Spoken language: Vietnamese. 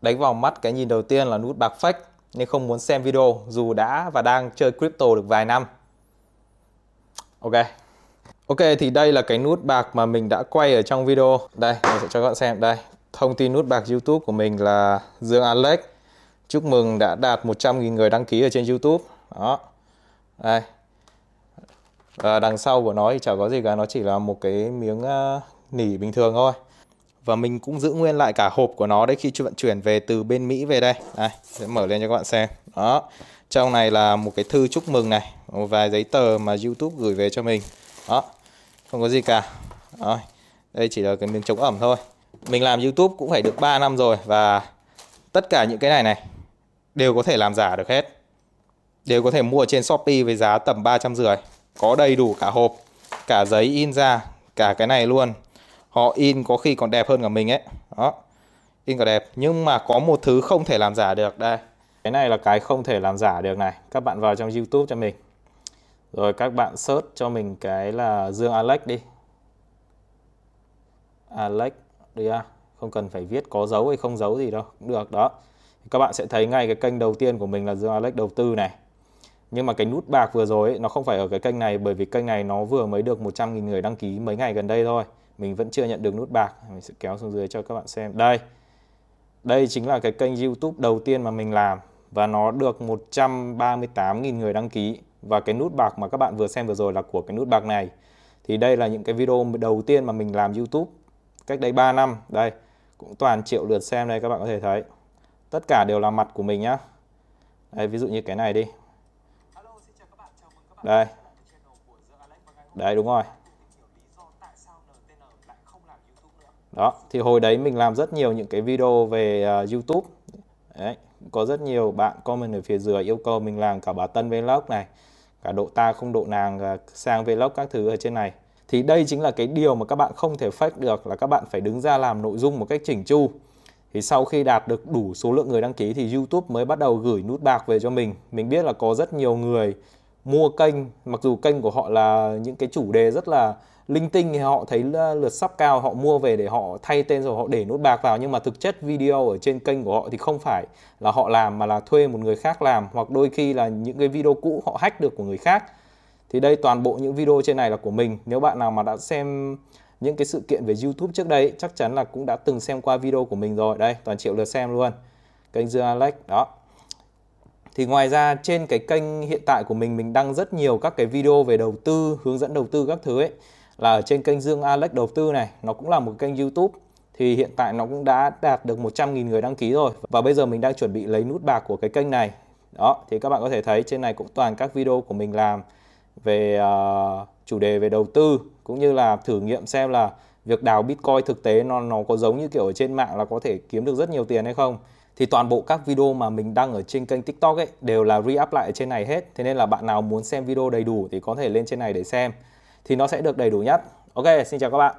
Đánh vào mắt cái nhìn đầu tiên là nút bạc fake nên không muốn xem video dù đã và đang chơi crypto được vài năm. Ok. Ok thì đây là cái nút bạc mà mình đã quay ở trong video. Đây, mình sẽ cho các bạn xem. Đây, thông tin nút bạc YouTube của mình là Dương Alex. Chúc mừng đã đạt 100.000 người đăng ký ở trên YouTube. Đó. Đây. Và đằng sau của nó thì chả có gì cả, nó chỉ là một cái miếng uh, nỉ bình thường thôi. Và mình cũng giữ nguyên lại cả hộp của nó đấy khi vận chuyển về từ bên Mỹ về đây. Đây, sẽ mở lên cho các bạn xem. Đó. Trong này là một cái thư chúc mừng này, một vài giấy tờ mà YouTube gửi về cho mình. Đó. Không có gì cả. Rồi. Đây chỉ là cái miếng chống ẩm thôi. Mình làm YouTube cũng phải được 3 năm rồi và tất cả những cái này này đều có thể làm giả được hết. Đều có thể mua trên Shopee với giá tầm 350. Có đầy đủ cả hộp, cả giấy in ra, cả cái này luôn. Họ in có khi còn đẹp hơn cả mình ấy. Đó. In cả đẹp, nhưng mà có một thứ không thể làm giả được đây. Cái này là cái không thể làm giả được này. Các bạn vào trong YouTube cho mình. Rồi các bạn search cho mình cái là Dương Alex đi. Alex đi à. Không cần phải viết có dấu hay không dấu gì đâu, cũng được đó. Các bạn sẽ thấy ngay cái kênh đầu tiên của mình là Dương Alex đầu tư này. Nhưng mà cái nút bạc vừa rồi ấy, nó không phải ở cái kênh này bởi vì kênh này nó vừa mới được 100.000 người đăng ký mấy ngày gần đây thôi. Mình vẫn chưa nhận được nút bạc. Mình sẽ kéo xuống dưới cho các bạn xem. Đây. Đây chính là cái kênh YouTube đầu tiên mà mình làm và nó được 138.000 người đăng ký và cái nút bạc mà các bạn vừa xem vừa rồi là của cái nút bạc này. Thì đây là những cái video đầu tiên mà mình làm YouTube cách đây 3 năm. Đây, cũng toàn triệu lượt xem đây các bạn có thể thấy. Tất cả đều là mặt của mình nhá. Đây, ví dụ như cái này đi. Đây. Đấy đúng rồi. Đó, thì hồi đấy mình làm rất nhiều những cái video về uh, YouTube. Đấy, có rất nhiều bạn comment ở phía dưới yêu cầu mình làm cả bà Tân Vlog này, cả độ ta không độ nàng uh, sang Vlog các thứ ở trên này. Thì đây chính là cái điều mà các bạn không thể fake được là các bạn phải đứng ra làm nội dung một cách chỉnh chu. Thì sau khi đạt được đủ số lượng người đăng ký thì YouTube mới bắt đầu gửi nút bạc về cho mình. Mình biết là có rất nhiều người mua kênh, mặc dù kênh của họ là những cái chủ đề rất là linh tinh thì họ thấy lượt sắp cao họ mua về để họ thay tên rồi họ để nút bạc vào. Nhưng mà thực chất video ở trên kênh của họ thì không phải là họ làm mà là thuê một người khác làm hoặc đôi khi là những cái video cũ họ hack được của người khác. Thì đây toàn bộ những video trên này là của mình. Nếu bạn nào mà đã xem những cái sự kiện về YouTube trước đây chắc chắn là cũng đã từng xem qua video của mình rồi. Đây toàn triệu lượt xem luôn. Kênh Dương Alex đó thì ngoài ra trên cái kênh hiện tại của mình mình đăng rất nhiều các cái video về đầu tư hướng dẫn đầu tư các thứ ấy. Là ở trên kênh Dương Alex đầu tư này nó cũng là một kênh YouTube. Thì hiện tại nó cũng đã đạt được 100.000 người đăng ký rồi. Và bây giờ mình đang chuẩn bị lấy nút bạc của cái kênh này. Đó thì các bạn có thể thấy trên này cũng toàn các video của mình làm về uh, chủ đề về đầu tư cũng như là thử nghiệm xem là việc đào Bitcoin thực tế nó nó có giống như kiểu ở trên mạng là có thể kiếm được rất nhiều tiền hay không thì toàn bộ các video mà mình đăng ở trên kênh TikTok ấy đều là re-up lại ở trên này hết. Thế nên là bạn nào muốn xem video đầy đủ thì có thể lên trên này để xem. Thì nó sẽ được đầy đủ nhất. Ok, xin chào các bạn.